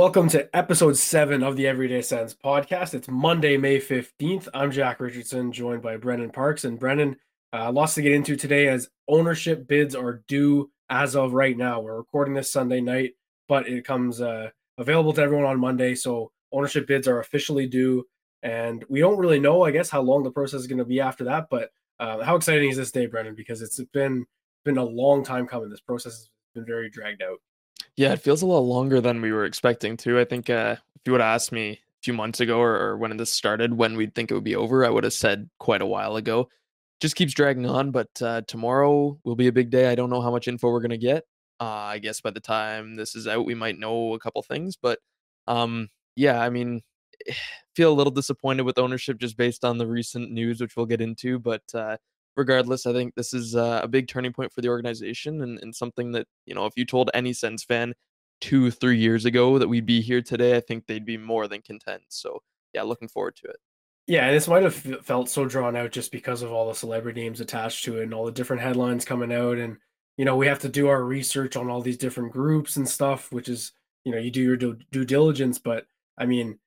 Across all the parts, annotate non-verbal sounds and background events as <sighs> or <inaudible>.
Welcome to episode seven of the Everyday Sens podcast. It's Monday, May 15th. I'm Jack Richardson, joined by Brennan Parks. And Brennan, uh, lots to get into today as ownership bids are due as of right now. We're recording this Sunday night, but it comes uh, available to everyone on Monday. So ownership bids are officially due. And we don't really know, I guess, how long the process is going to be after that. But uh, how exciting is this day, Brennan? Because it's been been a long time coming. This process has been very dragged out. Yeah, it feels a lot longer than we were expecting to. I think uh, if you would have asked me a few months ago or, or when this started, when we'd think it would be over, I would have said quite a while ago. Just keeps dragging on, but uh, tomorrow will be a big day. I don't know how much info we're gonna get. Uh, I guess by the time this is out, we might know a couple things. But um, yeah, I mean, <sighs> feel a little disappointed with ownership just based on the recent news, which we'll get into. But uh, regardless, I think this is uh, a big turning point for the organization and, and something that, you know, if you told any Sens fan two, three years ago that we'd be here today, I think they'd be more than content. So, yeah, looking forward to it. Yeah, this might have felt so drawn out just because of all the celebrity names attached to it and all the different headlines coming out. And, you know, we have to do our research on all these different groups and stuff, which is, you know, you do your due, due diligence. But I mean,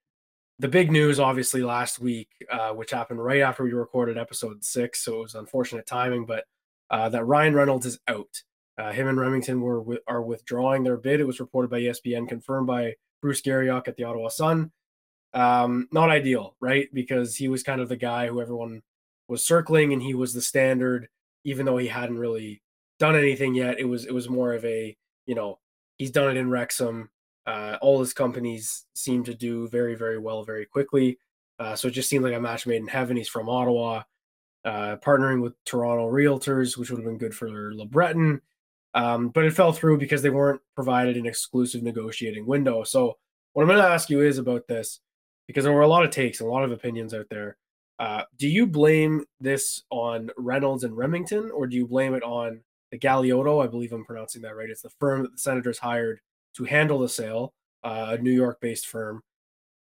the big news, obviously, last week, uh, which happened right after we recorded episode six, so it was unfortunate timing, but uh, that Ryan Reynolds is out. Uh, him and Remington were are withdrawing their bid. It was reported by ESPN, confirmed by Bruce Garrioch at the Ottawa Sun. Um, not ideal, right? Because he was kind of the guy who everyone was circling, and he was the standard, even though he hadn't really done anything yet. It was it was more of a you know he's done it in Wrexham. Uh, all his companies seem to do very, very well very quickly. Uh, so it just seemed like a match made in heaven. He's from Ottawa, uh, partnering with Toronto Realtors, which would have been good for LeBreton. Um, but it fell through because they weren't provided an exclusive negotiating window. So what I'm going to ask you is about this, because there were a lot of takes and a lot of opinions out there. Uh, do you blame this on Reynolds and Remington, or do you blame it on the Galiotto? I believe I'm pronouncing that right. It's the firm that the Senators hired to handle the sale, uh, a New York based firm.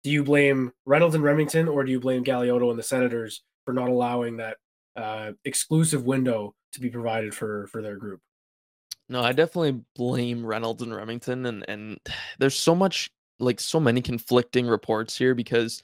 Do you blame Reynolds and Remington or do you blame Galiotto and the Senators for not allowing that uh, exclusive window to be provided for for their group? No, I definitely blame Reynolds and Remington and and <sighs> there's so much like so many conflicting reports here because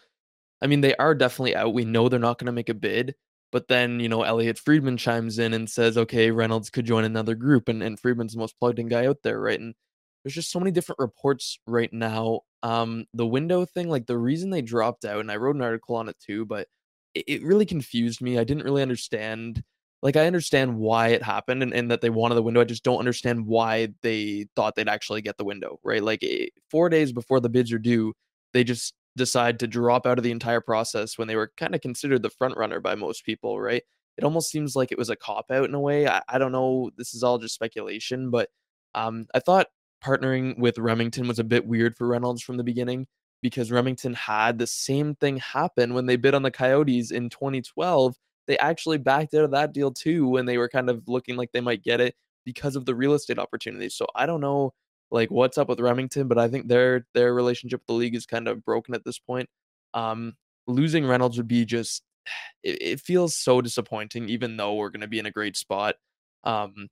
I mean they are definitely out. We know they're not going to make a bid, but then, you know, Elliotte Friedman chimes in and says, "Okay, Reynolds could join another group and and Friedman's the most plugged in guy out there, right?" And there's just so many different reports right now. Um, the window thing, like the reason they dropped out, and I wrote an article on it too, but it, it really confused me. I didn't really understand. Like I understand why it happened and, and that they wanted the window. I just don't understand why they thought they'd actually get the window, right? Like eh, four days before the bids are due, they just decide to drop out of the entire process when they were kind of considered the front runner by most people, right? It almost seems like it was a cop out in a way. I, I don't know. This is all just speculation, but um, I thought partnering with Remington was a bit weird for Reynolds from the beginning because Remington had the same thing happen when they bid on the Coyotes in 2012. They actually backed out of that deal too when they were kind of looking like they might get it because of the real estate opportunities. So I don't know like what's up with Remington, but I think their their relationship with the league is kind of broken at this point. Um, losing Reynolds would be just <sighs> it, it feels so disappointing, even though we're going to be in a great spot. Um,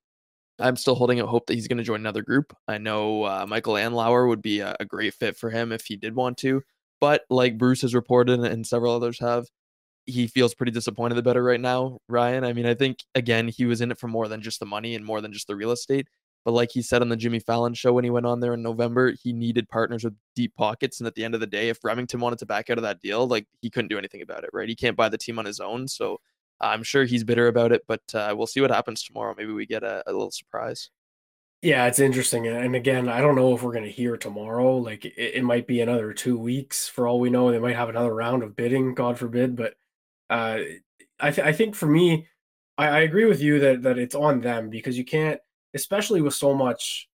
I'm still holding out hope that he's going to join another group. I know uh, Michael Andlauer would be a, a, great fit for him if he did want to, but like Bruce has reported and several others have, he feels pretty disappointed about it right now. Ryan, I mean, I think again he was in it for more than just the money and more than just the real estate. But like he said on the Jimmy Fallon show when he went on there in November, he needed partners with deep pockets. And at the end of the day, if Remington wanted to back out of that deal, like he couldn't do anything about it, right? He can't buy the team on his own. So I'm sure he's bitter about it, but uh, we'll see what happens tomorrow. Maybe we get a, a little surprise. Yeah, it's interesting. And again, I don't know if we're going to hear tomorrow. Like it, it, might be another two weeks for all we know. They might have another round of bidding, God forbid. But uh, I, th- I think for me, I, I agree with you that, that it's on them because you can't, especially with so much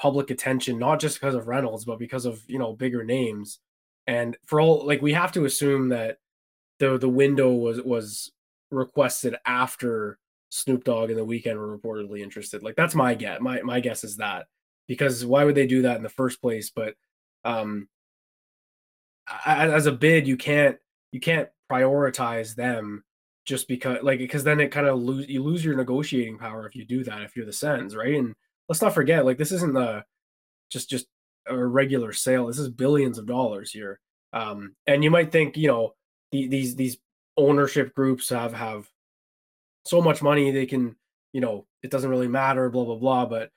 public attention, not just because of Reynolds, but because of, you know, bigger names. And for all, like, we have to assume that the, the window was, was requested after Snoop Dogg and the Weeknd were reportedly interested. Like that's my guess. My my guess is that because why would they do that in the first place? But um, as a bid, you can't you can't prioritize them just because like because then it kind of lose you lose your negotiating power if you do that if you're the Sens right and let's not forget like this isn't the just just a regular sale. This is billions of dollars here. Um, and you might think, you know, the, these these ownership groups have have so much money they can, you know, it doesn't really matter, blah blah blah. But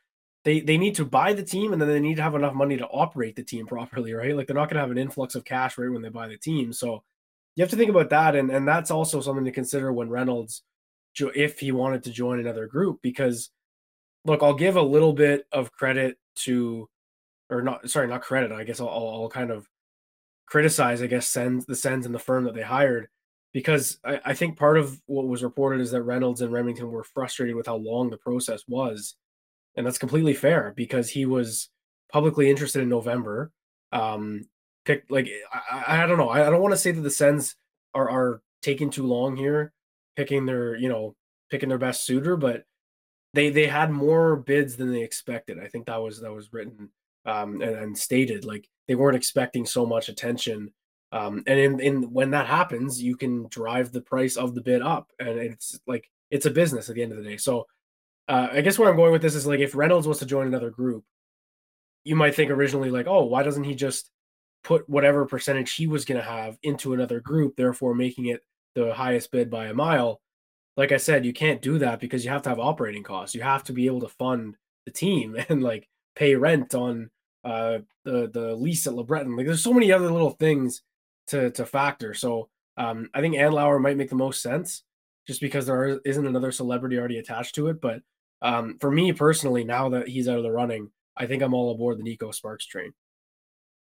they they need to buy the team and then they need to have enough money to operate the team <laughs> properly, right? Like they're not going to have an influx of cash right when they buy the team. So you have to think about that, and and that's also something to consider when Reynolds, if he wanted to join another group, because look, I'll give a little bit of credit to, or not, sorry, not credit. I guess I'll, I'll kind of criticize, I guess, send the sends and the firm that they hired, because I, I think part of what was reported is that Reynolds and Remington were frustrated with how long the process was and that's completely fair because he was publicly interested in November. Um, picked like I, I don't know. I, I don't want to say that the Sens are are taking too long here, picking their you know picking their best suitor, but they they had more bids than they expected. I think that was that was written um, and, and stated like they weren't expecting so much attention. Um, and in, in when that happens, you can drive the price of the bid up, and it's like it's a business at the end of the day. So uh, I guess where I'm going with this is like if Reynolds was to join another group, you might think originally like, oh, why doesn't he just put whatever percentage he was going to have into another group, therefore making it the highest bid by a mile? Like I said, you can't do that because you have to have operating costs. You have to be able to fund the team <laughs> and like pay rent on uh, the the lease at LeBreton. Like there's so many other little things to to factor. So um, I think Andlauer might make the most sense just because there isn't another celebrity already attached to it. But um, for me personally, now that he's out of the running, I think I'm all aboard the Neko Sparks train.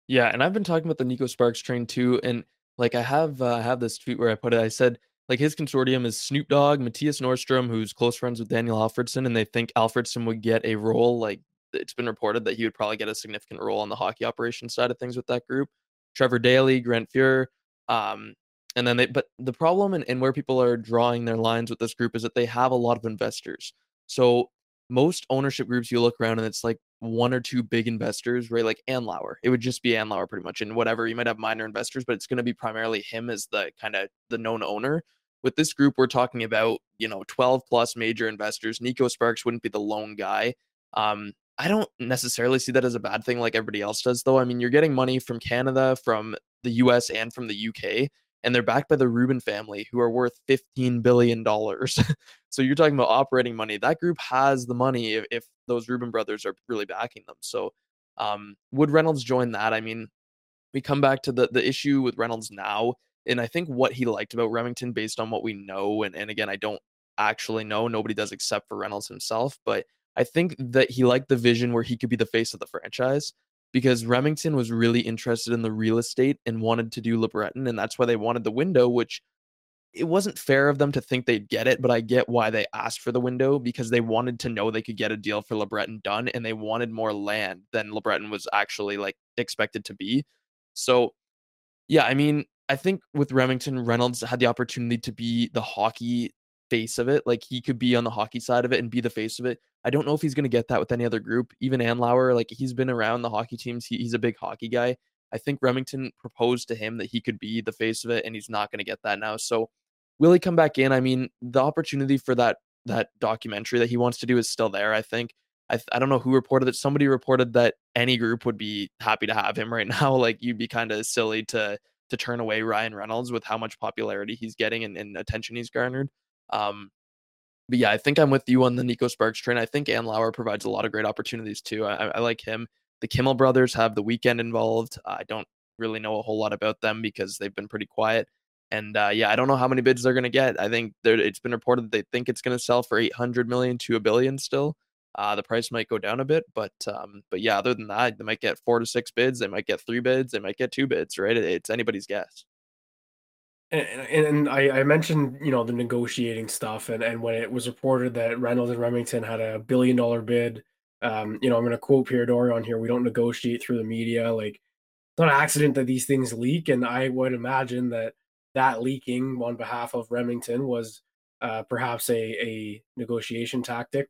Yeah, and I've been talking about the Neko Sparks train too, and like I have uh, have this tweet where I put it. I said like his consortium is Snoop Dogg, Mattias Norström, who's close friends with Daniel Alfredsson, and they think Alfredsson would get a role. Like it's been reported that he would probably get a significant role on the hockey operations side of things with that group. Trevor Daley, Grant Fuhr, um, and then they. But the problem and, where people are drawing their lines with this group is that they have a lot of investors. So most ownership groups you look around and it's like one or two big investors, right? Like Andlauer. It would just be Andlauer pretty much. And whatever, you might have minor investors, but it's going to be primarily him as the kind of the known owner. With this group, we're talking about, you know, 12 plus major investors. Neko Sparks wouldn't be the lone guy. Um, I don't necessarily see that as a bad thing like everybody else does, though. I mean, you're getting money from Canada, from the US, and from the UK and they're backed by the Rubin family, who are worth $15 billion. <laughs> so you're talking about operating money. That group has the money if, if those Rubin brothers are really backing them. So um, would Reynolds join that? I mean, we come back to the, the issue with Reynolds now. And I think what he liked about Remington, based on what we know, and, and again, I don't actually know, nobody does except for Reynolds himself, but I think that he liked the vision where he could be the face of the franchise because Remington was really interested in the real estate and wanted to do LeBreton, and that's why they wanted the window, which it wasn't fair of them to think they'd get it, but I get why they asked for the window because they wanted to know they could get a deal for LeBreton done and they wanted more land than LeBreton was actually like expected to be. So, yeah, I mean, I think with Remington, Reynolds had the opportunity to be the hockey face of it. Like he could be on the hockey side of it and be the face of it. I don't know if he's going to get that with any other group. Even Andlauer, like he's been around the hockey teams. He, he's a big hockey guy. I think Remington proposed to him that he could be the face of it, and he's not going to get that now. So, will he come back in? I mean, the opportunity for that that documentary that he wants to do is still there. I think. I, I don't know who reported it. Somebody reported that any group would be happy to have him right <laughs> now. Like you'd be kind of silly to to turn away Ryan Reynolds with how much popularity he's getting and, and attention he's garnered. Um, but yeah, I think I'm with you on the Neko Sparks train. I think Andlauer provides a lot of great opportunities too. I, I like him. The Kimmel brothers have the Weeknd involved. I don't really know a whole lot about them because they've been pretty quiet. And uh, yeah, I don't know how many bids they're going to get. I think it's been reported that they think it's going to sell for 800 million to a billion still. Uh, the price might go down a bit, but um, but yeah, other than that, they might get four to six bids. They might get three bids. They might get two bids. Right? It's anybody's guess and, and I, I, mentioned you know the negotiating stuff and, and when it was reported that Reynolds and Remington had a billion dollar bid um, you know I'm going to quote Pierre Dorion here we don't negotiate through the media. Like it's not an accident that these things leak and I would imagine that that leaking on behalf of Remington was uh, perhaps a, a negotiation tactic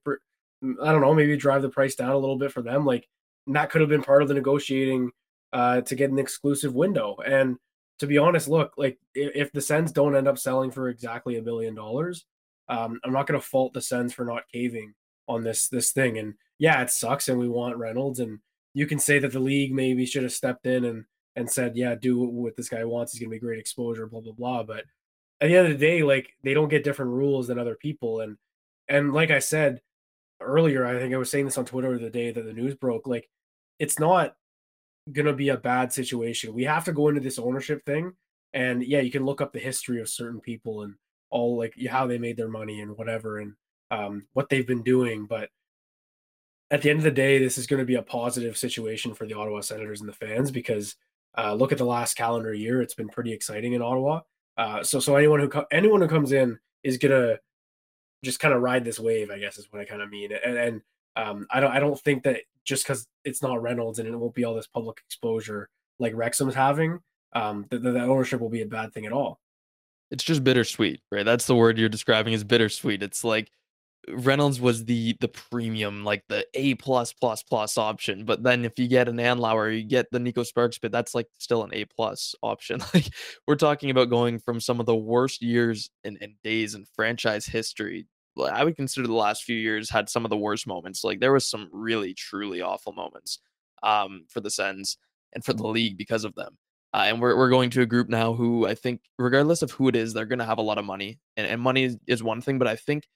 I don't know maybe drive the price down a little bit for them. Like that could have been part of the negotiating uh, to get an exclusive window. And to be honest, look, like if the Sens don't end up selling for exactly a billion dollars, um, I'm not going to fault the Sens for not caving on this this thing. And yeah, it sucks, and we want Reynolds, and you can say that the league maybe should have stepped in and and said, yeah, do what this guy wants. He's gonna be great exposure, blah blah blah. But at the end of the day, like they don't get different rules than other people, and and like I said earlier, I think I was saying this on Twitter the day that the news broke. Like it's not gonna be a bad situation. We have to go into this ownership thing, and yeah, you can look up the history of certain people and all like how they made their money and whatever, and um, what they've been doing, but at the end of the day, this is going to be a positive situation for the Ottawa Senators and the fans because uh, look at the last calendar year; it's been pretty exciting in Ottawa. Uh, so, so anyone who co- anyone who comes in is gonna just kind of ride this wave, I guess is what I kind of mean. And, and um, I don't I don't think that just because it's not Reynolds and it won't be all this public exposure like Wrexham's having, um, that, that ownership will be a bad thing at all. It's just bittersweet, right? That's the word you're describing is bittersweet. It's like Reynolds was the the premium, like the A plus plus plus option. But then if you get an Andlauer, you get the Neko Sparks bid, that's like still an A plus option. <laughs> Like we're talking about going from some of the worst years and, and days in franchise history. I would consider the last few years had some of the worst moments. Like there was some really truly awful moments um, for the Sens and for the league because of them. Uh, and we're, we're going to a group now who I think, regardless of who it is, they're going to have a lot of money. And, and money is, is one thing, but I think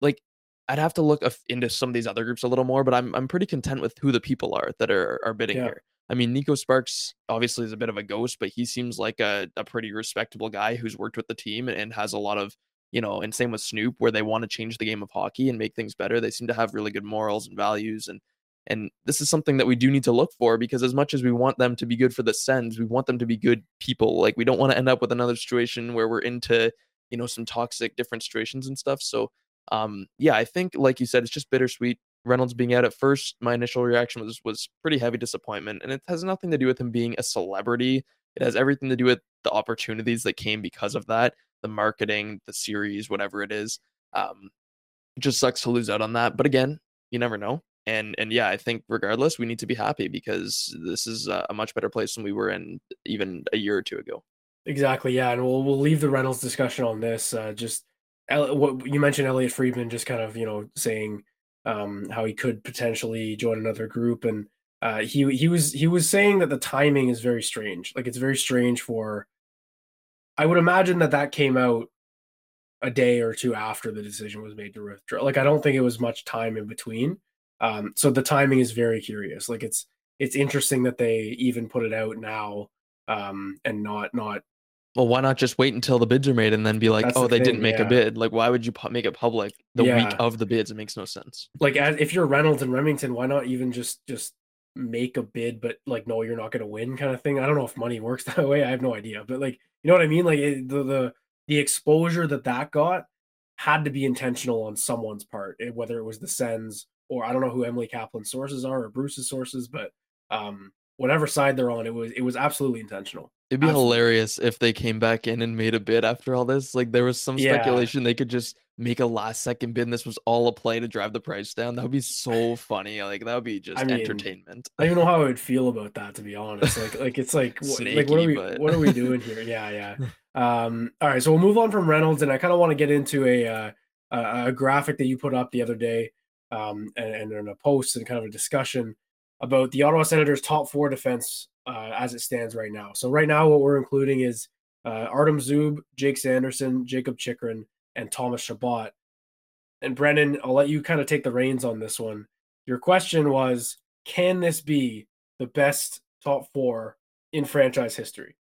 like I'd have to look into some of these other groups a little more, but I'm I'm pretty content with who the people are that are are bidding yeah. here. I mean, Neko Sparks obviously is a bit of a ghost, but he seems like a, a pretty respectable guy who's worked with the team and has a lot of, you know, and same with Snoop, where they want to change the game of hockey and make things better. They seem to have really good morals and values. And and this is something that we do need to look for because as much as we want them to be good for the Sens, we want them to be good people. Like we don't want to end up with another situation where we're into, you know, some toxic different situations and stuff. So um, yeah, I think like you said, it's just bittersweet. Reynolds being out at first, my initial reaction was was pretty heavy disappointment, and it has nothing to do with him being a celebrity. It has everything to do with the opportunities that came because of that, the marketing, the series, whatever it is. Um, it just sucks to lose out on that, but again, you never know. And and yeah, I think regardless, we need to be happy because this is a, much better place than we were in even a year or two ago. Exactly, yeah, and we'll we'll leave the Reynolds discussion on this. Uh, just what you mentioned Elliotte Friedman just kind of you know saying um, how he could potentially join another group, and uh, he he was he was saying that the timing is very strange. Like it's very strange for. I would imagine that that came out a day or two after the decision was made to withdraw. Like I don't think it was much time in between. Um, so the timing is very curious. Like it's it's interesting that they even put it out now um, and not not well, why not just wait until the bids are made and then be like, oh, the they thing, didn't make yeah. a bid? Like, why would you pu- make it public the yeah. week of the bids? It makes no sense. Like, as, if you're Reynolds and Remington, why not even just just make a bid, but like, no, you're not going to win, kind of thing. I don't know if money works <laughs> that way. I have no idea, but like, you know what I mean? Like it, the the the exposure that that got had to be intentional on someone's part, eh, whether it was the Sens or I don't know who Emily Kaplan's sources are or Bruce's sources, but um, whatever side they're on, it was it was absolutely intentional. It'd be absolutely. hilarious if they came back in and made a bid after all this. Like there was some yeah. speculation they could just make a last second bid and this was all a play to drive the price down. That would be so <sighs> funny. Like that would be just I mean, entertainment. I don't know how I would feel about that to be honest. Like like it's like like what are we but... what are we doing here? Yeah, yeah. <laughs> Um all right, so we'll move on from Reynolds and I kind of want to get into a uh, a, a graphic that you put up the other day um and, and in a post and kind of a discussion about the Ottawa Senators' top four defense uh, as it stands right now. So right now, what we're including is uh, Artem Zub, Jake Sanderson, Jakob Chychrun, and Thomas Chabot. And Brennan, I'll let you kind of take the reins on this one. Your question was, can this be the best top four in franchise history?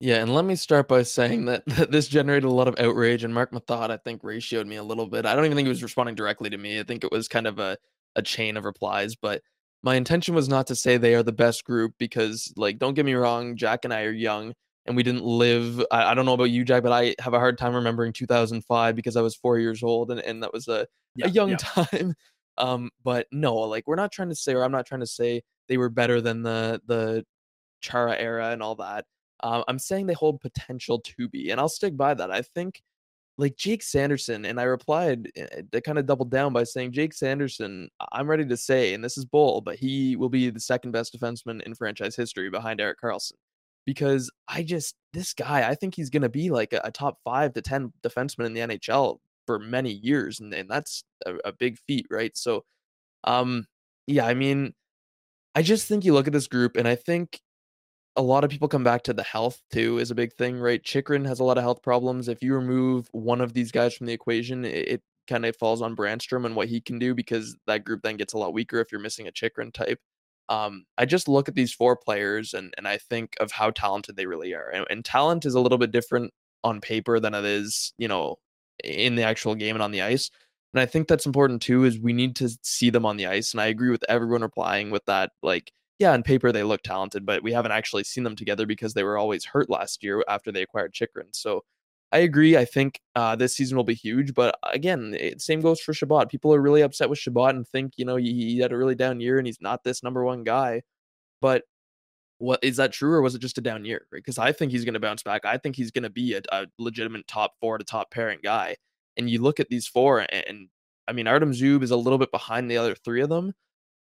Yeah, and let me start by saying that, <laughs> that this generated a lot of outrage, and Marc Methot, I think, ratioed me a little bit. I don't even think he was responding directly to me. I think it was kind of a, a chain of replies, but my intention was not to say they are the best group because like don't get me wrong jack and i are young and we didn't live I, I, don't know about you jack but i have a hard time remembering 2005 because i was four years old and, and that was a, yeah, a young yeah. time. <laughs> Um but no like we're not trying to say or i'm not trying to say they were better than the the chara era and all that. Um, i'm saying they hold potential to be and i'll stick by that. I think like Jake Sanderson, and I replied to kind of doubled down by saying Jake Sanderson, I'm ready to say, and this is bull, but he will be the second best defenseman in franchise history behind Erik Karlsson. Because I just this guy, I think he's gonna be like a, a top five to ten defenseman in the NHL for many years, and, and that's a, a big feat, right? So um yeah, I mean, I just think you look at this group, and I think a lot of people come back to the health too is a big thing, right? Chychrun has a lot of health problems. If you remove one of these guys from the equation, it, it kind of falls on Brannstrom and what he can do because that group then gets a lot weaker if you're missing a Chychrun type. Um, I just look at these four players and and I think of how talented they really are. And, and talent is a little bit different on paper than it is, you know, in the actual game and on the ice. And I think that's important too, is we need to see them on the ice. And I agree with everyone replying with that. Like, yeah, on paper they look talented, but we haven't actually seen them together because they were always hurt last year after they acquired Chychrun. So I agree. I think uh, this season will be huge, but again, it, same goes for Chabot. People are really upset with Chabot and think, you know, he, he had a really down year and he's not this number one guy. But what is that true or was it just a down year? Because I think he's going to bounce back. I think he's going to be a, a, legitimate top four to top pairing guy. And you look at these four, and, and I mean, Artem Zub is a little bit behind the other three of them,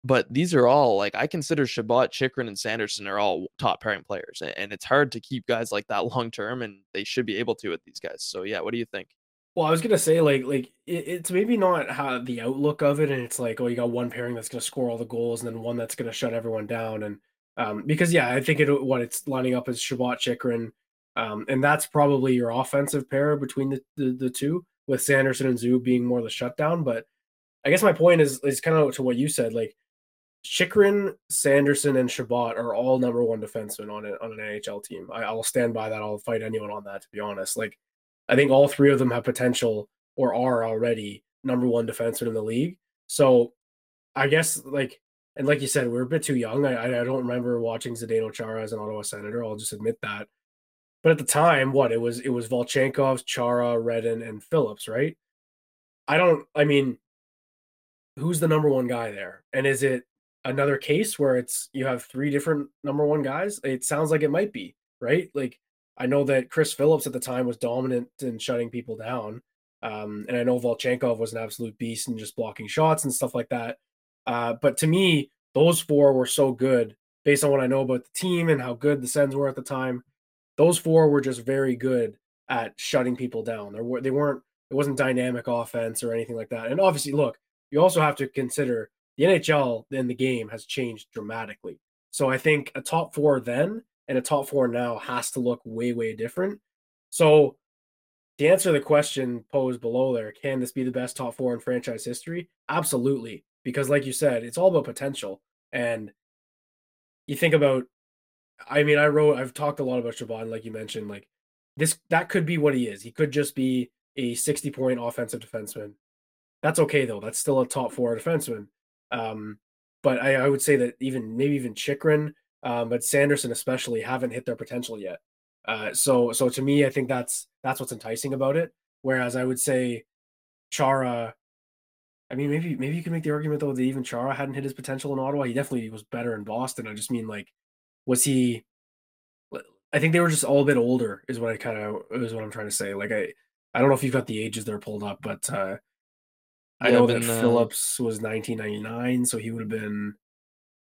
but these are all like I consider Chabot, Chychrun, and Sanderson are all top pairing players, and it's hard to keep guys like that long term, and they should be able to with these guys. So yeah, what do you think? Well, I was gonna say like like it, it's maybe not how the outlook of it, and it's like oh you got one pairing that's gonna score all the goals, and then one that's gonna shut everyone down, and um, because yeah, I think it what it's lining up as Chabot, Chychrun, um, and that's probably your offensive pair between the, the, the two, with Sanderson and Zub being more the shutdown. But I guess my point is is kind of to what you said, like Chychrun, Sanderson, and Chabot are all number one defensemen on it on an NHL team. I, I'll stand by that. I'll fight anyone on that. To be honest, like I think all three of them have potential or are already number one defenseman in the league. So I guess like and like you said, we're a bit too young. I I don't remember watching Zdeno Chara as an Ottawa Senator. I'll just admit that. But at the time, what it was, it was Volchenkov, Chara, Redden, and Phillips, right? I don't. I mean, who's the number one guy there? And is it another case where it's you have three different number one guys? It sounds like it might be, right? Like I know that Chris Phillips at the time was dominant in shutting people down. Um, and I know Volchenkov was an absolute beast and just blocking shots and stuff like that. Uh, but to me, those four were so good based on what I know about the team and how good the Sens were at the time. Those four were just very good at shutting people down. They were they weren't it wasn't dynamic offense or anything like that. And obviously, look, you also have to consider the NHL in the game has changed dramatically. So I think a top four then and a top four now has to look way, way different. So to answer the question posed below there, can this be the best top four in franchise history? Absolutely. Because like you said, it's all about potential. And you think about I mean, I wrote I've talked a lot about Chabot, like you mentioned, like this that could be what he is. He could just be a 60 point offensive defenseman. That's okay though. That's still a top four defenseman. Um, but I, I, would say that even maybe even Chychrun, um, but Sanderson especially haven't hit their potential yet. Uh, so so to me, I think that's that's what's enticing about it. Whereas I would say Chara, I mean maybe maybe you can make the argument though that even Chara hadn't hit his potential in Ottawa. He definitely was better in Boston. I just mean like, was he? I think they were just all a bit older, is what I kind of is what I'm trying to say. Like I, I don't know if you've got the ages that are pulled up, but uh, I know been, that uh, Phillips was 1999, so he would have been,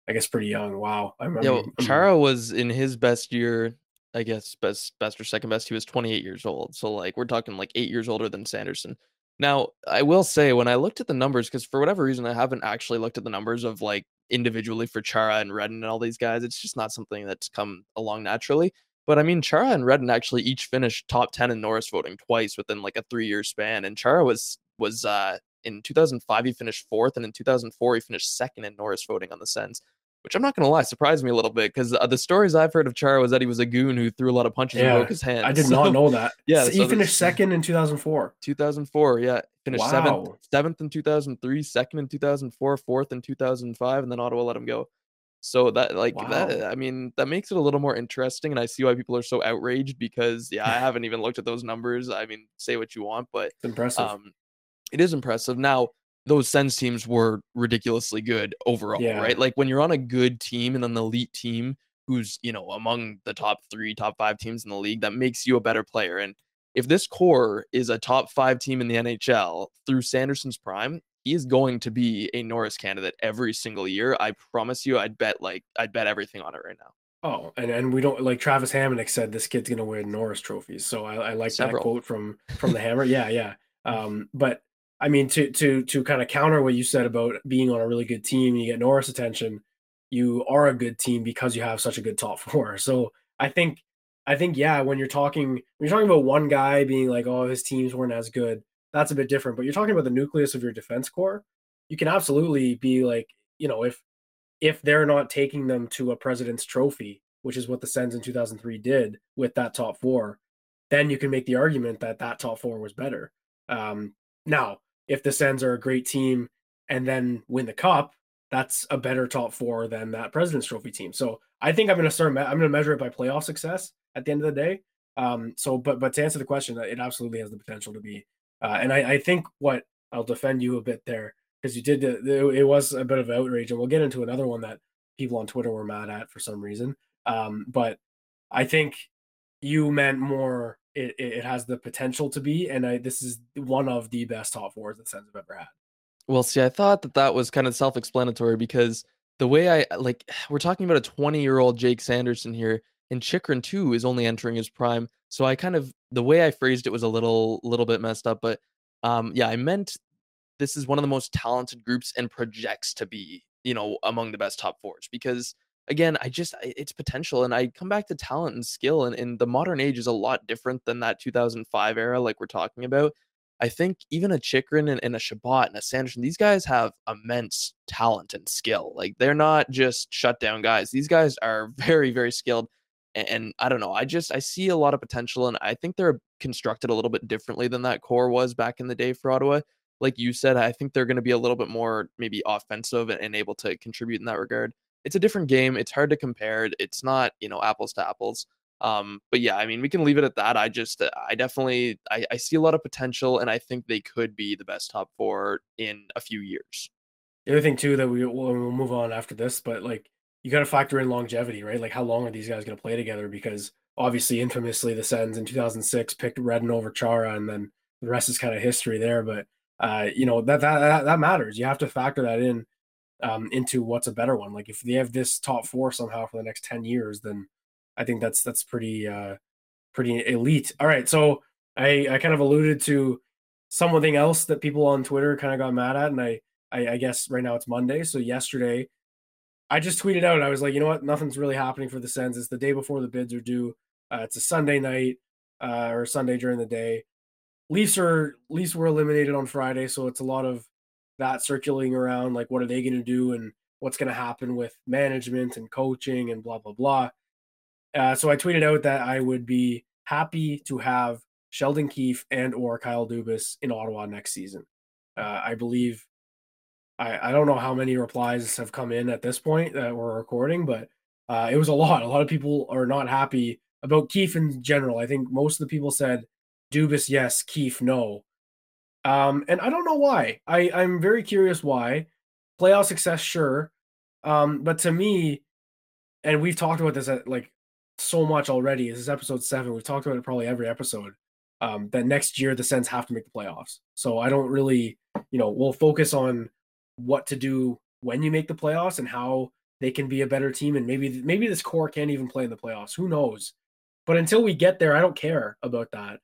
I guess, pretty young. Wow. I remember. Yeah, well, Chara was in his best year. I guess best, best or second best. He was 28 years old. So like we're talking like eight years older than Sanderson. Now I will say when I looked at the numbers, because for whatever reason I haven't actually looked at the numbers of like individually for Chara and Redden and all these guys. It's just not something that's come along naturally. But I mean, Chara and Redden actually each finished top 10 in Norris voting twice within like a three year span. And Chara was was uh in 2005 he finished fourth, and in 2004 he finished second in Norris voting on the Sens. Which I'm not gonna lie, surprised me a little bit because uh, the stories I've heard of Chara was that he was a goon who threw a lot of punches yeah, and broke his hand. I did so, not know that. <laughs> Yeah, so he so finished second in 2004. 2004, yeah, finished wow. seventh, seventh in 2003, second in 2004, fourth in 2005, and then Ottawa let him go. So that like wow. that I mean that makes it a little more interesting and I see why people are so outraged because yeah, I <laughs> haven't even looked at those numbers. I mean, say what you want, but it's impressive. Um, it is impressive. Now, those Sens teams were ridiculously good overall, yeah. right? Like when you're on a good team and an elite team who's, you know, among the top three, top five teams in the league, that makes you a better player. And if this core is a top five team in the NHL through Sanderson's prime, he is going to be a Norris candidate every single year. I promise you, I'd bet like I'd bet everything on it right now. Oh, and, and we don't like Travis Hamonic said this kid's gonna win Norris trophies. So I, I like Several. that quote from from the Hammer. Yeah, yeah. Um, but I mean, to to to kind of counter what you said about being on a really good team, you get Norris attention. you are a good team because you have such a good top <laughs> four. So I think I think yeah, when you're talking when you're talking about one guy being like, oh, his teams weren't as good, that's a bit different. But you're talking about the nucleus of your defense core. You can absolutely be like, you know, if if they're not taking them to a president's trophy, which is what the Sens in 2003 did with that top four, then you can make the argument that that top four was better. Um, now, if the Sens are a great team and then win the cup, that's a better top four than that President's Trophy team. So I think I'm going to start. Me- I'm going to measure it by playoff success at the end of the day. Um, so, but but to answer the question, it absolutely has the potential to be. Uh, and I, I think what I'll defend you a bit there because you did. It, it was a bit of outrage, and we'll get into another one that people on Twitter were mad at for some reason. Um, but I think you meant more. It, it has the potential to be, and I, this is one of the best top fours that Sens have ever had. Well, see, I thought that that was kind of self-explanatory because the way I like, <sighs> we're talking about a 20-year-old Jake Sanderson here, and Chychrun too is only entering his prime. So I kind of the way I phrased it was a little, little bit messed up, but um, yeah, I meant this is one of the most talented groups and projects to be, you know, among the best top fours because again, I just it's potential, and I come back to talent and skill, and, and the modern age is a lot different than that 2005 era, like we're talking about. I think even a Chychrun and, and, a Chabot and a Sanderson, these guys have immense talent and skill. Like they're not just shutdown guys. These guys are <laughs> very, very skilled. And, and, I don't know. I just I see a lot of potential, and I think they're constructed a little bit differently than that core was back in the day for Ottawa. Like you said, I think they're going to be a little bit more maybe offensive and, and able to contribute in that regard. It's a different game. It's hard to compare. It's not you know apples to apples. Um, but yeah, I mean, we can leave it at that. I just, uh, I definitely, I, I see a lot of potential, and I think they could be the best top four in a few years. The other thing too that we will we'll move on after this, but like you got to factor in longevity, right? Like how long are these guys going to play together? Because obviously, infamously, the Sens in 2006 picked Redden over Chara, and then the rest is kind of history there. But uh, you know that that that matters. You have to factor that in um, into what's a better one. Like if they have this top four somehow for the next 10 years, then I think that's that's pretty uh pretty elite. All right, so I I kind of alluded to something else that people on Twitter kind of got mad at, and I, I I guess right now it's Monday, so yesterday I just tweeted out I was like, you know what, nothing's really happening for the Sens. It's the day before the bids are due. Uh, it's a Sunday night uh, or Sunday during the day. Leafs are Leafs were eliminated on Friday, so it's a lot of that circulating around. Like, what are they going to do, and what's going to happen with management and coaching and blah blah blah. Uh, so I tweeted out that I would be happy to have Sheldon Keefe and or Kyle Dubas in Ottawa next season. Uh, I believe I, I don't know how many replies have come in at this point that we're recording, but uh, it was a lot. A lot of people are not happy about Keefe in general. I think most of the people said Dubas yes, Keefe no. Um, and I don't know why. I, I'm very curious why. Playoff success, sure. Um, but to me, and we've talked about this at like so much already. This is episode seven. We've talked about it probably every episode. Um, that next year the Sens have to make the playoffs. So I don't really, you know, we'll focus on what to do when you make the playoffs and how they can be a better team. And maybe maybe this core can't even play in the playoffs. Who knows? But until we get there, I don't care about that.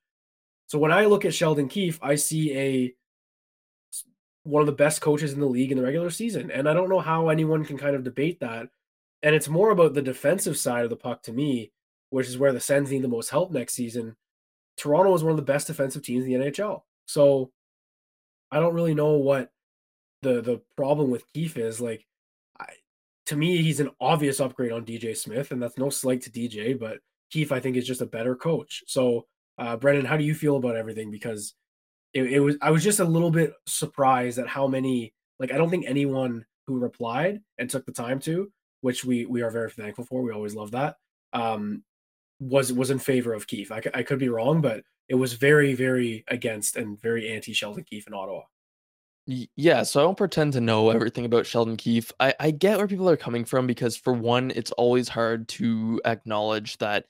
So when I look at Sheldon Keefe, I see a one of the best coaches in the league in the regular season. And I don't know how anyone can kind of debate that and it's more about the defensive side of the puck to me, which is where the Sens need the most help next season. Toronto is one of the best defensive teams in the NHL. So I don't really know what the the problem with Keefe is. Like, I, to me, he's an obvious upgrade on DJ Smith, and that's no slight to DJ, but Keefe, I think, is just a better coach. So, uh, Brennan, how do you feel about everything? Because it, it was I was just a little bit surprised at how many. Like, I don't think anyone who replied and took the time to which we we are very thankful for. We always love that. Um, was was in favor of Keefe. I, I could be wrong, but it was very very against and very anti Sheldon Keefe in Ottawa. Yeah, so I don't pretend to know everything about Sheldon Keefe. I, I get where people are coming from because, for one, it's always hard to acknowledge that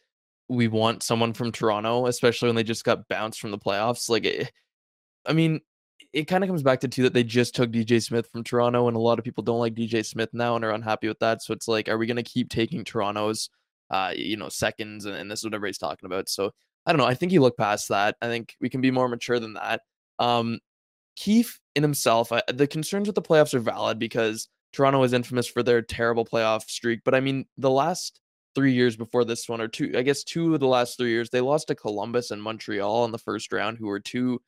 we want someone from Toronto, especially when they just got bounced from the playoffs. Like, it, eh, I mean, it kind of comes back to too that they just took DJ Smith from Toronto, and a lot of people don't like DJ Smith now and are unhappy with that. So it's like, are we going to keep taking Toronto's, uh, you know, seconds? And, and, this is what everybody's talking about. So I don't know. I think you look past that. I think we can be more mature than that. Um, Keefe in himself, I, the concerns with the playoffs are valid because Toronto is infamous for their terrible playoff streak, but I mean, the last three years before this one, or two, I guess two of the last three years, they lost to Columbus and Montreal in the first round, who were two.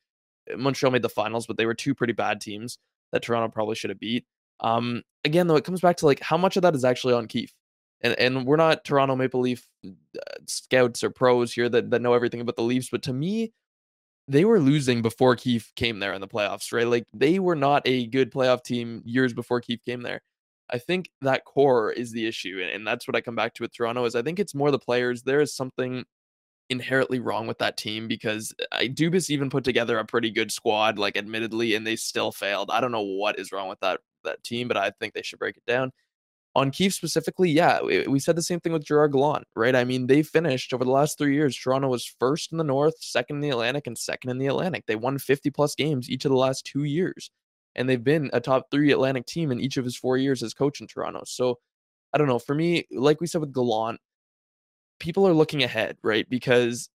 Montreal made the finals, but they were two pretty bad teams that Toronto probably should have beat. Um, again, though, it comes back to like how much of that is actually on Keefe. And, and we're not Toronto Maple Leaf uh, scouts or pros here that, that know everything about the Leafs, but to me, they were losing before Keefe came there in the playoffs, right? Like they were not a good playoff team years before Keefe came there. I think that core is the issue, and that's what I come back to with Toronto. Is I think it's more the players. There is something inherently wrong with that team because uh, I Dubas even put together a pretty good squad, like admittedly, and they still failed. I don't know what is wrong with that that team, but I think they should break it down. On Keefe specifically, yeah, we, we said the same thing with Gerard Gallant, right? I mean, they finished over the last three years. Toronto was first in the North, second in the Atlantic, and second in the Atlantic. They won 50 plus games each of the last two years and they've been a top three Atlantic team in each of his four years as coach in Toronto. So I don't know. For me, like we said with Gallant, people are looking ahead, right? Because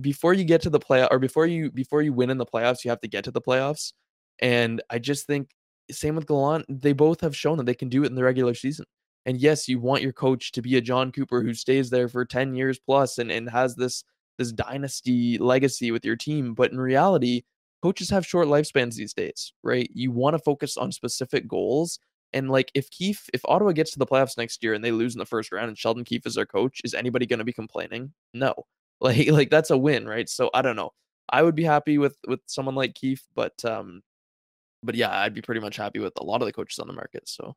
before you get to the play or before you before you win in the playoffs, you have to get to the playoffs. And I just think same with Gallant, they both have shown that they can do it in the regular season. And yes, you want your coach to be a Jon Cooper who stays there for 10 years plus and, and has this this dynasty legacy with your team. But in reality, coaches have short lifespans these days, right? You want to focus on specific goals. And like if Keefe, if Ottawa gets to the playoffs next year and they lose in the first round and Sheldon Keefe is their coach, is anybody going to be complaining? No. <laughs> Like like that's a win, right? So I don't know. I would be happy with with someone like Keefe, but um but yeah, I'd be pretty much happy with a lot of the coaches on the market. So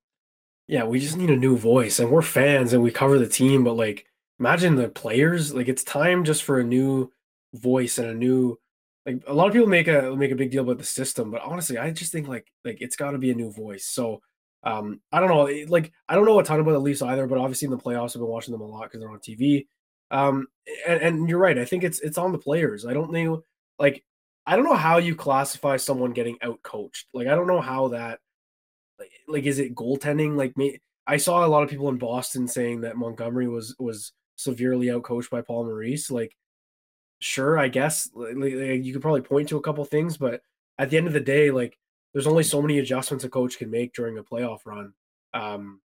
yeah, we just need a new voice and we're fans and we cover the team, but like imagine the players, like it's time just for a new voice and a new like a lot of people make a make a big deal about the system, but honestly, I just think like like it's got to be a new voice. So um, I don't know, eh, like I don't know a ton about the Leafs either, but obviously in the playoffs, I've been watching them a lot because they're on TV. Um, and, and you're right, I think it's it's on the players. I don't know, like I don't know how you classify someone getting out coached. Like I don't know how that, like, like is it goaltending? Like me, I saw a lot of people in Boston saying that Montgomery was was severely out coached by Paul Maurice. Like sure, I guess you could probably point to a couple things, but at the end of the day, like there's only so many adjustments a coach can make during a playoff run. Um,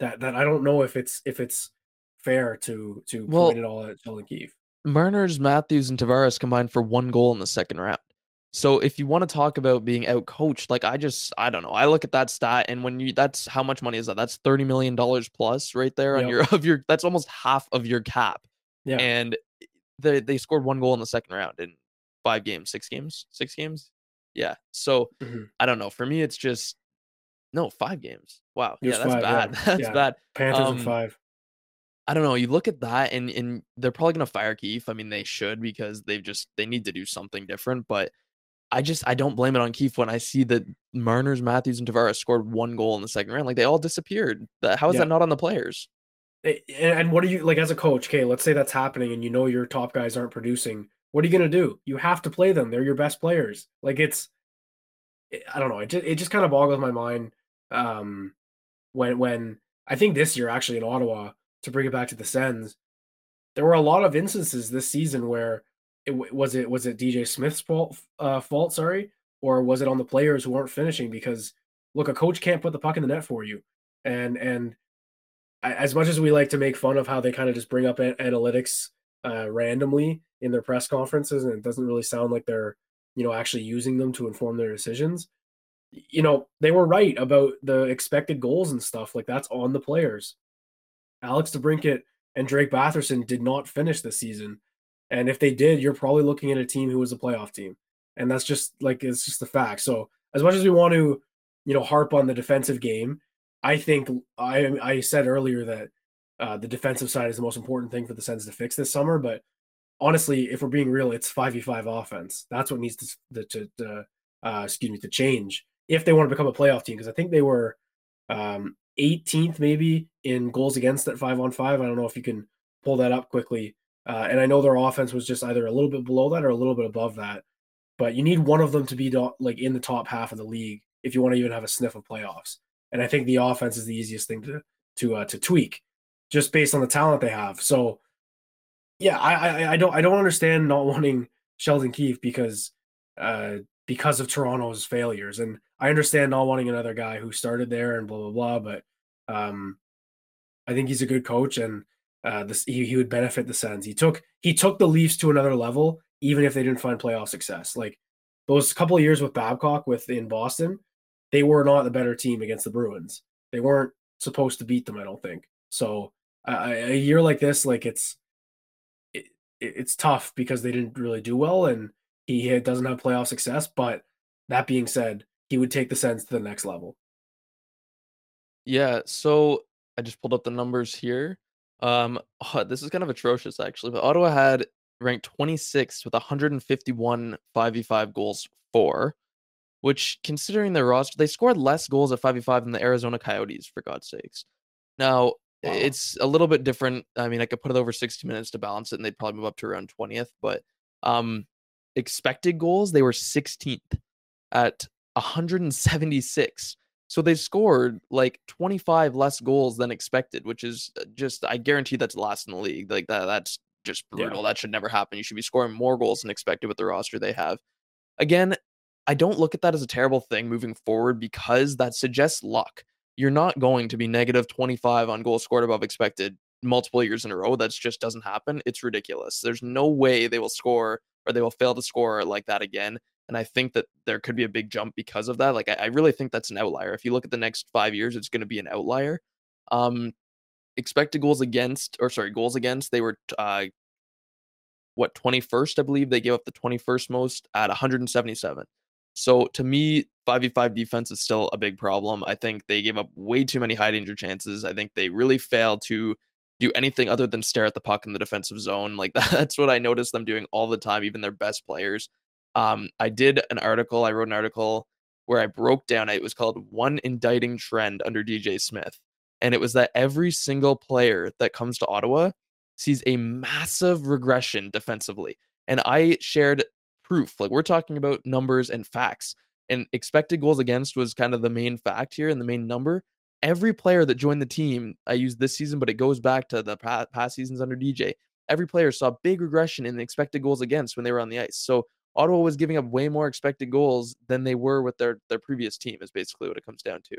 that that I don't know if it's if it's fair to to well, point it all at Sheldon Keefe. Marner's, Matthews, and Tavares combined for one goal in the second round. So if you want to talk about being out coached, like I just I don't know. I look at that stat and when you that's how much money is that? That's 30 million dollars plus right there on yep. your <laughs> of your that's almost half of your cap. Yeah. And they they scored one goal in the second round in five games, six games, six games. Yeah. So mm-hmm. I don't know. For me, it's just no five games. Wow. yeah, that's five, bad. Yeah. <laughs> that's yeah. bad. Panthers um, five. I don't know. You look at that, and and they're probably gonna fire Keefe. I mean, they should because they've just they need to do something different. But I just I don't blame it on Keefe when I see that Marner's, Matthews, and Tavares scored one goal in the second round. Like they all disappeared. How is yeah. that not on the players? And what are you like as a coach? Okay, let's say that's happening, and you know your top guys aren't producing. What are you gonna do? You have to play them. They're your best players. Like it's, I don't know. It just, it just kind of boggles my mind. Um, when when I think this year actually in Ottawa to bring it back to the Sens, there were a lot of instances this season where it was it was it DJ Smith's fault uh, fault sorry, or was it on the players who weren't finishing? Because look, a coach can't put the puck in the net for you, and and as much as we like to make fun of how they kind of just bring up analytics uh, randomly in their press conferences, and it doesn't really sound like they're you know actually using them to inform their decisions. You know they were right about the expected goals and stuff like that's on the players. Alex DeBrincat and Drake Batherson did not finish this season, and if they did, you're probably looking at a team who was a playoff team, and that's just like it's just the fact. So as much as we want to, you know, harp on the defensive game I think I I said earlier that uh, the defensive side is the most important thing for the Sens to fix this summer. But honestly, if we're being real, it's five v five offense. That's what needs to to, to uh, excuse me to change if they want to become a playoff team. Because I think they were um, 18th maybe in goals against at five on five. I don't know if you can pull that up quickly. Uh, and I know their offense was just either a little bit below that or a little bit above that. But you need one of them to be like in the top half of the league if you want to even have a sniff of playoffs. And I think the offense is the easiest thing to to uh, to tweak, just based on the talent they have. So, yeah, I, I I don't I don't understand not <laughs> wanting Sheldon Keefe because uh, because of Toronto's failures. And I understand not wanting another guy who started there and blah blah blah, but um, I think he's a good coach and uh, this he, he would benefit the Sens. He took he took the Leafs to another level, even if they didn't find playoff success. Like those couple of years with Babcock with in Boston, they were not the better team against the Bruins. They weren't supposed to beat them, I don't think. So uh, a year like this, like it's it, it's tough because they didn't really do well, and he doesn't have playoff success. But that being said, he would take the Sens to the next level. Yeah, so I just pulled up the numbers here. Um, <laughs> this is kind of atrocious actually, but Ottawa had ranked 26th with 151 5v5 goals for, which considering their roster, they scored less goals at 5v5 than the Arizona Coyotes, for God's sakes. Now, wow. it's a little bit different. I mean, I could put it over 60 minutes to balance it, and they'd probably move up to around 20th, but um, expected goals, they were 16th at 176. So they scored like 25 less goals than expected, which is uh, just I guarantee that's last in the league. Like that that's just brutal. Yeah. That should never happen. You should be scoring more goals than expected with the roster they have. Again, I don't look at that as a terrible thing moving forward because that suggests luck. You're not going to be negative 25 on goals scored above expected multiple years in a row. That just doesn't happen. It's ridiculous. There's no way they will score or they will fail to score like that again. And I think that there could be a big jump because of that. Like, I, I really think that's an outlier. If you look at the next five years, it's going to be an outlier. Um, expected goals against, or sorry, goals against, they were, uh, what, 21st, I believe. They gave up the 21st most at 177. So to me, 5v5 defense is still a big problem. I think they gave up way too many high danger chances. I think they really failed to do anything other than stare at the puck in the defensive zone. Like <laughs> that's what I noticed them doing all the time, even their best players. Um, I did an article, I wrote an article where I broke down it was called One Indicting Trend under DJ Smith. And it was that every single player that comes to Ottawa sees a massive regression defensively. And I shared proof. Like we're talking about numbers and facts. And expected goals against was kind of the main fact here and the main number. Every player that joined the team, I use this season, but it goes back to the past seasons under DJ. Every player saw big regression in the expected goals against when they were on the ice. So Ottawa was giving up way more expected goals than they were with their their previous team. Is basically what it comes down to.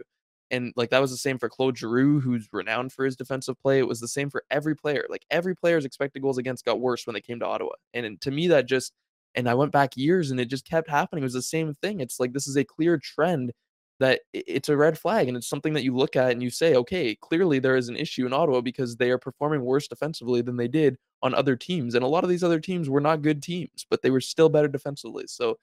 And like that was the same for Claude Giroux, who's renowned for his defensive play. It was the same for every player. Like every player's expected goals against got worse when they came to Ottawa. And, and to me, that just and I went back years and it just kept happening. It was the same thing. It's like this is a clear trend that it's a red flag and it's something that you look at and you say, okay, clearly there is an issue in Ottawa because they are performing worse defensively than they did on other teams. And a lot of these other teams were not good teams, but they were still better defensively. So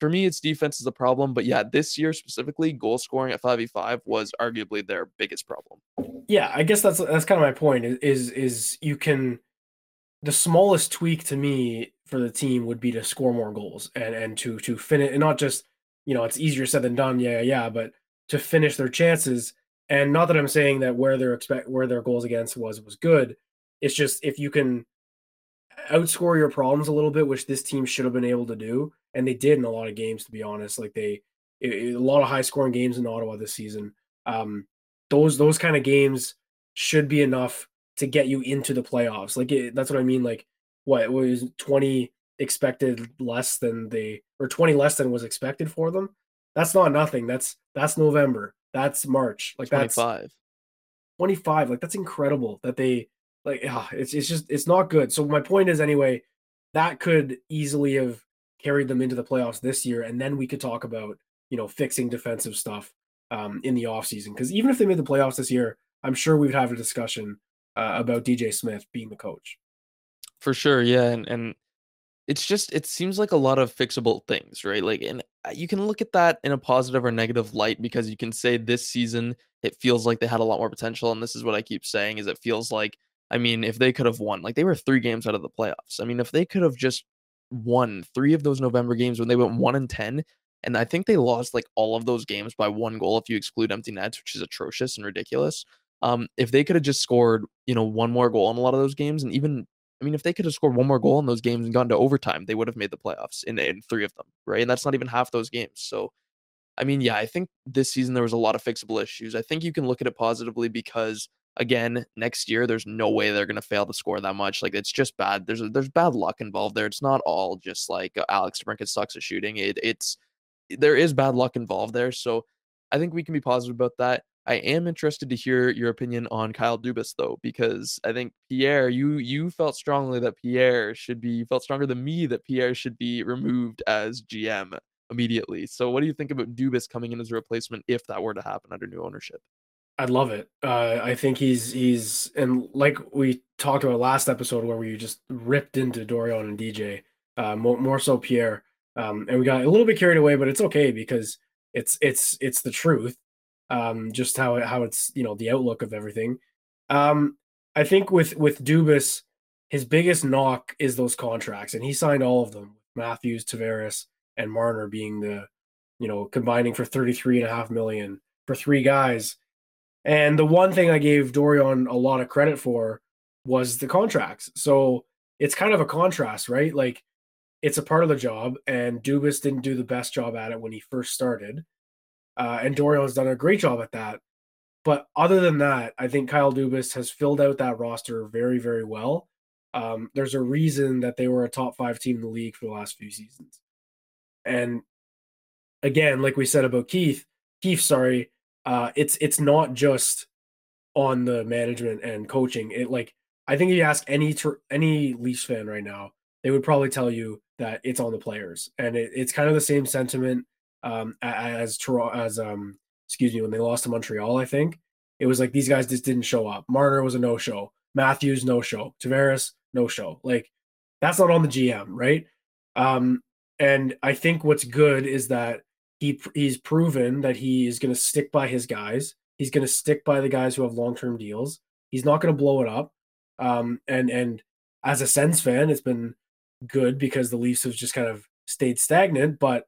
for me, it's defense is a problem. But yeah, this year specifically, goal scoring at 5v5 was arguably their biggest problem. Yeah, I guess that's that's kind of my point is is you can the smallest tweak to me for the team would be to score more goals and and to to finish and not just you know, it's easier said than done. Yeah, yeah, but to finish their chances, and not that I'm saying that where their expect where their goals against was was good. It's just if you can outscore your problems a little bit, which this team should have been able to do, and they did in a lot of games. To be honest, like they a lot of high scoring games in Ottawa this season. Um, those those kind of games should be enough to get you into the playoffs. Like it, that's what I mean. Like what was twenty expected less than they or 20 less than was expected for them. That's not nothing. That's that's November. That's March. Like 25. that's 25. Like that's incredible that they like ugh, it's it's just it's not good. So my point is anyway, that could easily have carried them into the playoffs this year and then we could talk about, you know, fixing defensive stuff um in the offseason cuz even if they made the playoffs this year, I'm sure we would have a discussion uh, about DJ Smith being the coach. For sure, yeah, and and it's just it seems like a lot of fixable things, right? Like and uh, you can look at that in a positive or negative light because you can say this season it feels like they had a lot more potential and this is what I keep saying is it feels like I mean if they could have won like they were 3 games out of the playoffs. I mean if they could have just won 3 of those November games when they went 1 and 10 and I think they lost like all of those games by one goal if you exclude empty nets, which is atrocious and ridiculous. Um, if they could have just scored, you know, one more goal in a lot of those games and even I mean, if they could have scored one more goal in those games and gone to overtime, they would have made the playoffs in, in three of them, right? And that's not even half those games. So, I mean, yeah, I think this season there was a lot of fixable issues. I think you can look at it positively because again, next year there's no way they're going to fail to score that much. Like it's just bad. There's there's bad luck involved there. It's not all just like uh, Alex DeBrincat sucks at shooting. It it's there is bad luck involved there. So I think we can be positive about that. I am interested to hear your opinion on Kyle Dubas though, because I think Pierre, you you felt strongly that Pierre should be you felt stronger than me that Pierre should be removed as GM immediately. So what do you think about Dubas coming in as a replacement if that were to happen under new ownership? I'd love it. Uh, I think he's he's and like we talked about last episode where we just ripped into Dorion and DJ, uh, more more so Pierre, um, and we got a little bit carried away, but it's okay because it's it's it's the truth um, just how how it's you know the outlook of everything. Um, I think with with Dubas, his biggest knock is those contracts, and he signed all of them. Matthews, Tavares, and Marner being the you know combining for 33 and a half million for three guys. And the one thing I gave Dorion a lot of credit for was the contracts. So it's kind of a contrast, right? Like it's a part of the job, and Dubas didn't do the best job at it when he first started. Uh, and has done a great job at that. But other than that, I think Kyle Dubas has filled out that roster very, very well. Um, there's a reason that they were a top five team in the league for the last few seasons. And again, like we said about Keith, Keith, sorry, uh, it's it's not just on the management and coaching. It like I think if you ask any any Leafs fan right now, they would probably tell you that it's on the players, and it, it's kind of the same sentiment um, as Toronto, as um, excuse me, when they lost to Montreal, I think it was like these guys just didn't show up. Marner was a no show. Matthews no show. Tavares no show. Like that's not on the GM, right? Um, and I think what's good is that he he's proven that he is going to stick by his guys. He's going to stick by the guys who have long term deals. He's not going to blow it up. Um, and and as a Sens fan, it's been good because the Leafs have just kind of stayed stagnant. But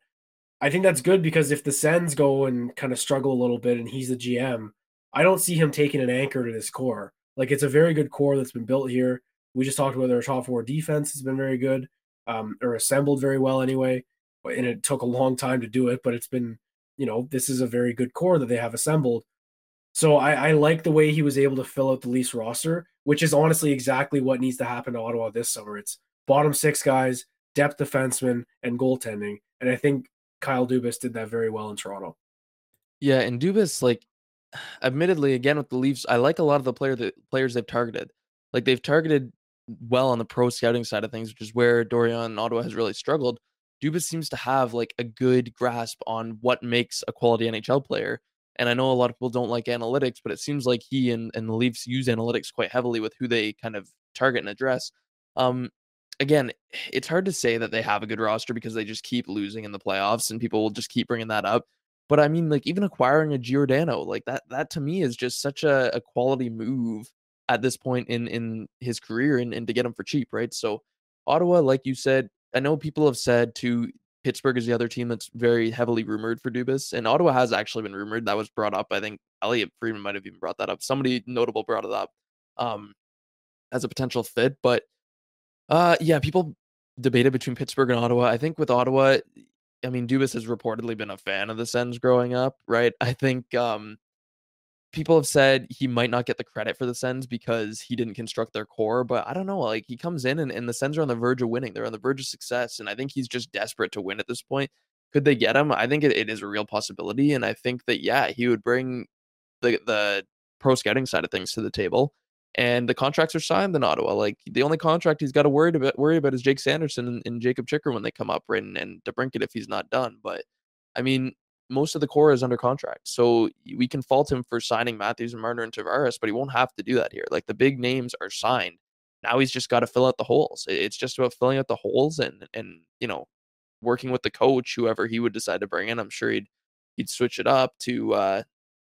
I think that's good because if the Sens go and kind of struggle a little bit and he's the GM, I don't see him taking an anchor to this core. Like it's a very good core that's been built here. We just talked about their top four defense has been very good, um, or assembled very well anyway. And it took a long time to do it, but it's been, you know, this is a very good core that they have assembled. So I, I like the way he was able to fill out the Leafs roster, which is honestly exactly what needs to happen to Ottawa this summer. It's bottom six guys, depth defensemen, and goaltending. And I think Kyle Dubas did that very well in Toronto. Yeah, and Dubas, like, <sighs> admittedly, again with the Leafs, I like a lot of the player that players they've targeted. Like they've targeted well on the pro scouting side of things, which is where Dorion and Ottawa has really struggled. Dubas seems to have like a good grasp on what makes a quality NHL player. And I know a lot of people don't like analytics, but it seems like he and, and the Leafs use analytics quite heavily with who they kind of target and address. Um, again, it's hard to say that they have a good roster because they just keep losing in the playoffs and people will just keep bringing that up. But I mean, like even acquiring a Giordano, like that, that to me is just such a, a quality move at this point in in his career and, and to get him for cheap, right? So Ottawa, like you said, I know people have said to Pittsburgh is the other team that's very heavily rumored for Dubas, and Ottawa has actually been rumored. That was brought up. I think Elliotte Friedman might have even brought that up. Somebody notable brought it up um, as a potential fit, but uh, yeah, people debated between Pittsburgh and Ottawa. I think with Ottawa, I mean, Dubas has reportedly been a fan of the Sens growing up, right? I think um, people have said he might not get the credit for the Sens because he didn't construct their core, but I don't know. Like he comes in and, and the Sens are on the verge of winning. They're on the verge of success, and I think he's just desperate to win at this point. Could they get him? I think it, it is a real possibility, and I think that yeah, he would bring the the pro scouting side of things to the table and the contracts are signed in Ottawa. Like the only contract he's got to worry about worry about is Jake Sanderson and, and Jakob Chychrun when they come up? And, and DeBrincat if he's not done. But I mean, most of the core is under contract, so we can fault him for signing Matthews and Marner and Tavares, but he won't have to do that here. Like the big names are signed. Now he's just got to fill out the holes. It's just about filling out the holes and and you know working with the coach, whoever he would decide to bring in. I'm sure he'd he'd switch it up to uh,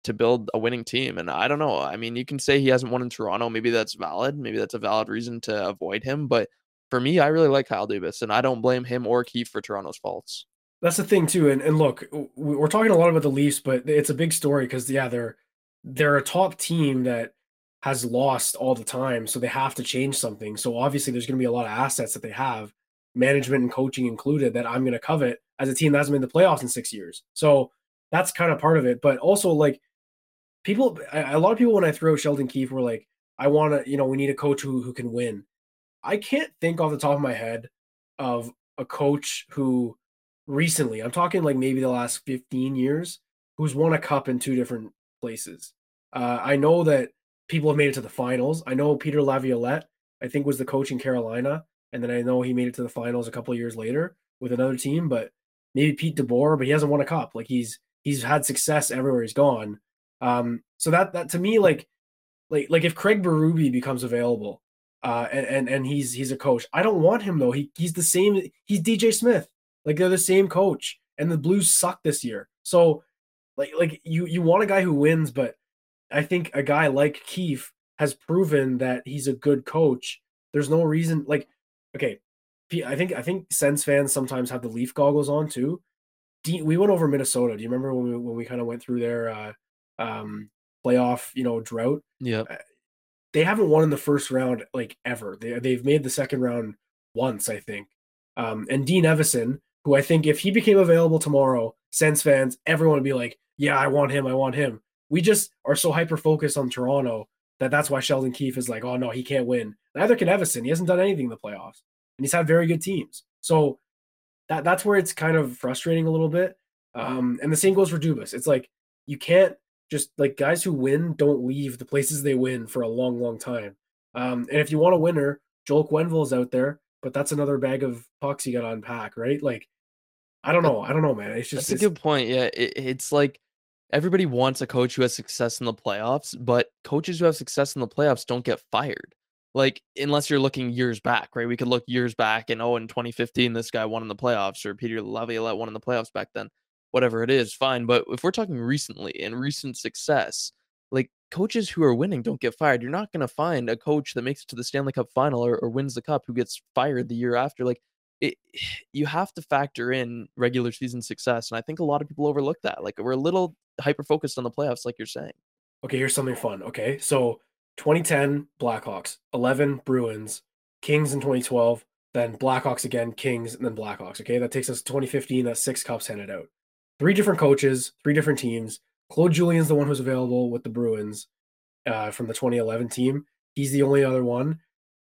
to build a winning team. And I don't know. I mean, you can say he hasn't won in Toronto. Maybe that's valid. Maybe that's a valid reason to avoid him. But for me, I really like Kyle Dubas, and I don't blame him or Keefe for Toronto's faults. That's the thing too. And and look, we're talking a lot about the Leafs, but it's a big story because yeah, they're they're a top team that has lost all the time, so they have to change something. So obviously, there's going to be a lot of assets that they have, management and coaching included, that I'm going to covet as a team that hasn't been in the playoffs in six years. So that's kind of part of it. But also, like people a lot of people when I throw Sheldon Keefe were like, I want to, you know, we need a coach who who can win. I can't think off the top of my head of a coach who recently, I'm talking like maybe the last 15 years, who's won a cup in two different places. Uh, I know that people have made it to the finals. I know Peter Laviolette, I think, was the coach in Carolina, and then I know he made it to the finals a couple years later with another team. But maybe Pete DeBoer, but he hasn't won a cup. Like he's he's had success everywhere he's gone. Um, so that that to me, like like like if Craig Berube becomes available, uh, and, and and he's he's a coach, I don't want him though. He he's the same. He's DJ Smith. Like they're the same coach, and the Blues suck this year. So like like you you want a guy who wins, but I think a guy like Keefe has proven that he's a good coach. There's no reason like okay, I think I think Sens fans sometimes have the Leaf goggles on too. we went over Minnesota. Do you remember when we when we kind of went through their uh, um, playoff you know drought? Yeah, uh, they haven't won in the first round like ever. They they've made the second round once, I think. Um, and Dean Evason, who I think if he became available tomorrow, Sens fans, everyone would be like, "Yeah, I want him. I want him." We just are so hyper focused on Toronto that that's why Sheldon Keefe is like, "Oh no, he can't win." Neither can Evason. He hasn't done anything in the playoffs, and he's had very good teams. So that that's where it's kind of frustrating a little bit. Um, and the same goes for Dubas. It's like you can't just like guys who win don't leave the places they win for a long, long time. Um, and if you want a winner, Joel Quenneville's out there, but that's another bag of pucks you got to unpack, right? Like I don't know. I don't know, man. It's just That's a good point. Yeah, it, it's like everybody wants a coach who has success in the playoffs, but coaches who have success in the playoffs don't get fired. Like unless you're looking years back, right? We could look years back and oh, in 2015, this guy won in the playoffs, or Peter Laviolette won in the playoffs back then. Whatever it is, fine. But if we're talking recently and recent success, like coaches who are winning don't get fired. You're not going to find a coach that makes it to the Stanley Cup final or, or wins the cup who gets fired the year after. Like it, <sighs> you have to factor in regular season success, and I think a lot of people overlook that. Like we're a little hyper focused on the playoffs, like you're saying. Okay, here's something fun. Okay, so 2010 Blackhawks, 11 Bruins, Kings in 2012, then Blackhawks again, Kings, and then Blackhawks. Okay, that takes us to 2015. That's six cups handed out. Three different coaches, three different teams. Claude Julien's the one who's available with the Bruins uh, from the 2011 team. He's the only other one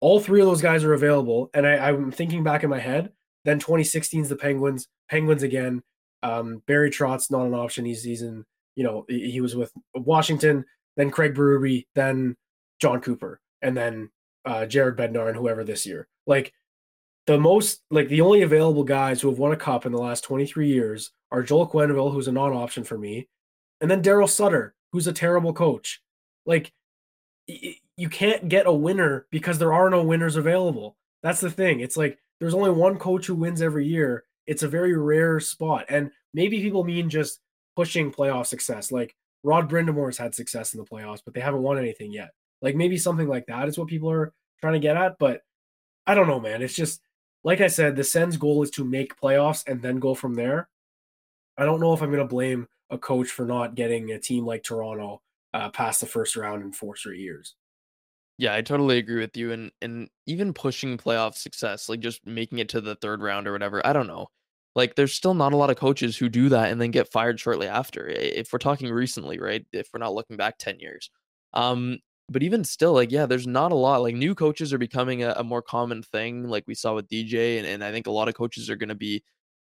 all three of those guys are available. And I, am thinking back in my head. Then 2016 is the Penguins. Penguins again. Um, Barry Trotz not an option. He's he's in. You know he was with Washington. Then Craig Berube. Then Jon Cooper. And then uh, Jared Bednar and whoever this year. Like the most like the only available guys who have won a cup in the last 23 years are Joel Quenneville, who's a non-option for me, and then Darryl Sutter, who's a terrible coach. Like you can't get a winner because there are no winners available. That's the thing. It's like there's only one coach who wins every year. It's a very rare spot. And maybe people mean just pushing playoff success. Like Rod Brind'Amour's had success in the playoffs, but they haven't won anything yet. Like maybe something like that is what people are trying to get at. But I don't know, man. It's just like I said, the Sens goal is to make playoffs and then go from there. I don't know if I'm going to blame a coach for not getting a team like Toronto uh, past the first round in four straight years. Yeah, I totally agree with you. And and even pushing playoff success, like just making it to the third round or whatever, I don't know. Like there's still not a lot of coaches who do that and then get fired shortly after. If we're talking recently, right? If we're not looking back 10 years. Um, but even still, like, yeah, there's not a lot. Like new coaches are becoming a, a more common thing, like we saw with DJ, and, and I think a lot of coaches are gonna be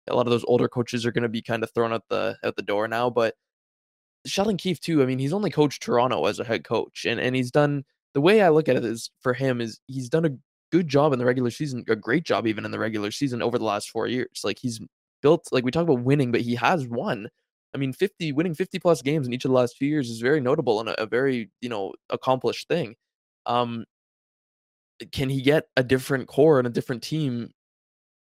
a lot of those older coaches are gonna be kind of thrown out the out the door now. But Sheldon Keefe too, I mean, he's only coached Toronto as a head coach, and, and he's done the way I look at it is for him is he's done a good job in the regular season, a great job even in the regular season over the last four years. Like he's built, like we talk about winning, but he has won. I mean, 50 winning 50 plus games in each of the last few years is very notable and a, a very, you know, accomplished thing. Um, can he get a different core and a different team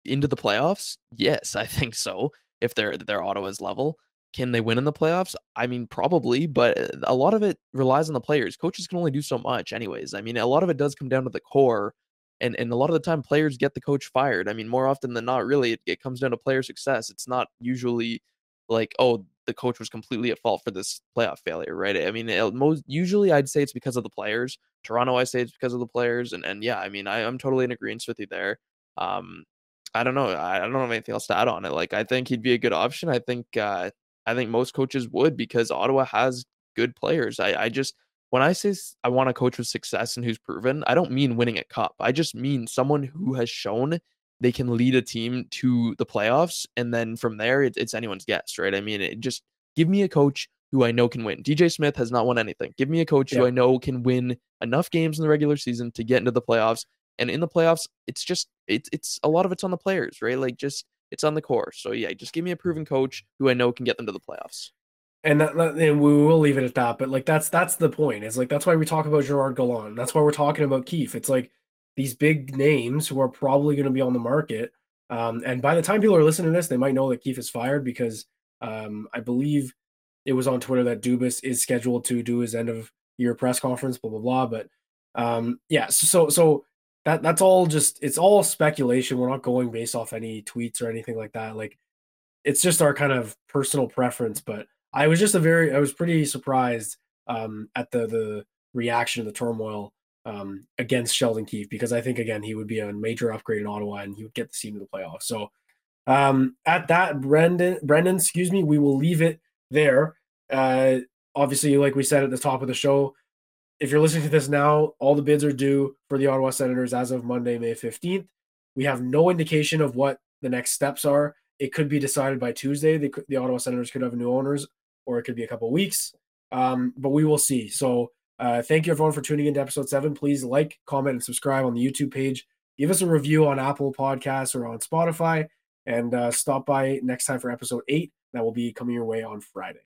into the playoffs? Yes, I think so. If they're they're Ottawa's level, can they win in the playoffs? I mean, probably, but uh, a lot of it relies on the players. Coaches can only do so much, anyways. I mean, a lot of it does come down to the core, and and a lot of the time, players get the coach fired. I mean, more often than not, really, it, it comes down to player success. It's not usually like, oh, the coach was completely at fault for this playoff failure, right? I mean, it, most usually, I'd say it's because of the players. Toronto, I say it's because of the players, and and yeah, I mean, I, I'm totally in agreement with you there. Um, I don't know. I don't have anything else to add on it. Like, I think he'd be a good option. I think uh, I think most coaches would because Ottawa has good players. I, I just when I say I want a coach with success and who's proven, I don't mean winning a cup. I just mean someone who has shown they can lead a team to the playoffs, and then from there, it, it's anyone's guess, right? I mean, it just give me a coach who I know can win. DJ Smith has not won anything. Give me a coach yeah. who I know can win enough games in the regular season to get into the playoffs. And in the playoffs, it's just it's it's a lot of it's on the players, right? Like just it's on the core. So yeah, just give me a proven coach who I know can get them to the playoffs. And that, and we will leave it at that. But like that's that's the point. Is like that's why we talk about Gerard Gallant. That's why we're talking about Keefe. It's like these big names who are probably going to be on the market. Um, and by the time people are listening to this, they might know that Keefe is fired because um, I believe it was on Twitter that Dubas is scheduled to do his end of year press conference, blah blah blah. But um, yeah, so so that that's all just it's all speculation. We're not going based off any tweets or anything like that. Like it's just our kind of personal preference. But I was just a very I was pretty surprised um, at the the reaction of the turmoil um, against Sheldon Keefe because I think again he would be a major upgrade in Ottawa and he would get the team to the playoffs. So um, at that, Brendan, Brendan, excuse me, we will leave it there. Uh, obviously, like we said at the top of the show, if you're listening to this now, all the bids are due for the Ottawa Senators as of Monday, May 15th. We have no indication of what the next steps are. It could be decided by Tuesday. The, the Ottawa Senators could have new owners, or it could be a couple weeks. Um, but we will see. So uh, thank you everyone for tuning in to episode seven. Please like, comment, and subscribe on the YouTube page. Give us a review on Apple Podcasts or on Spotify, and uh, stop by next time for episode eight. That will be coming your way on Friday.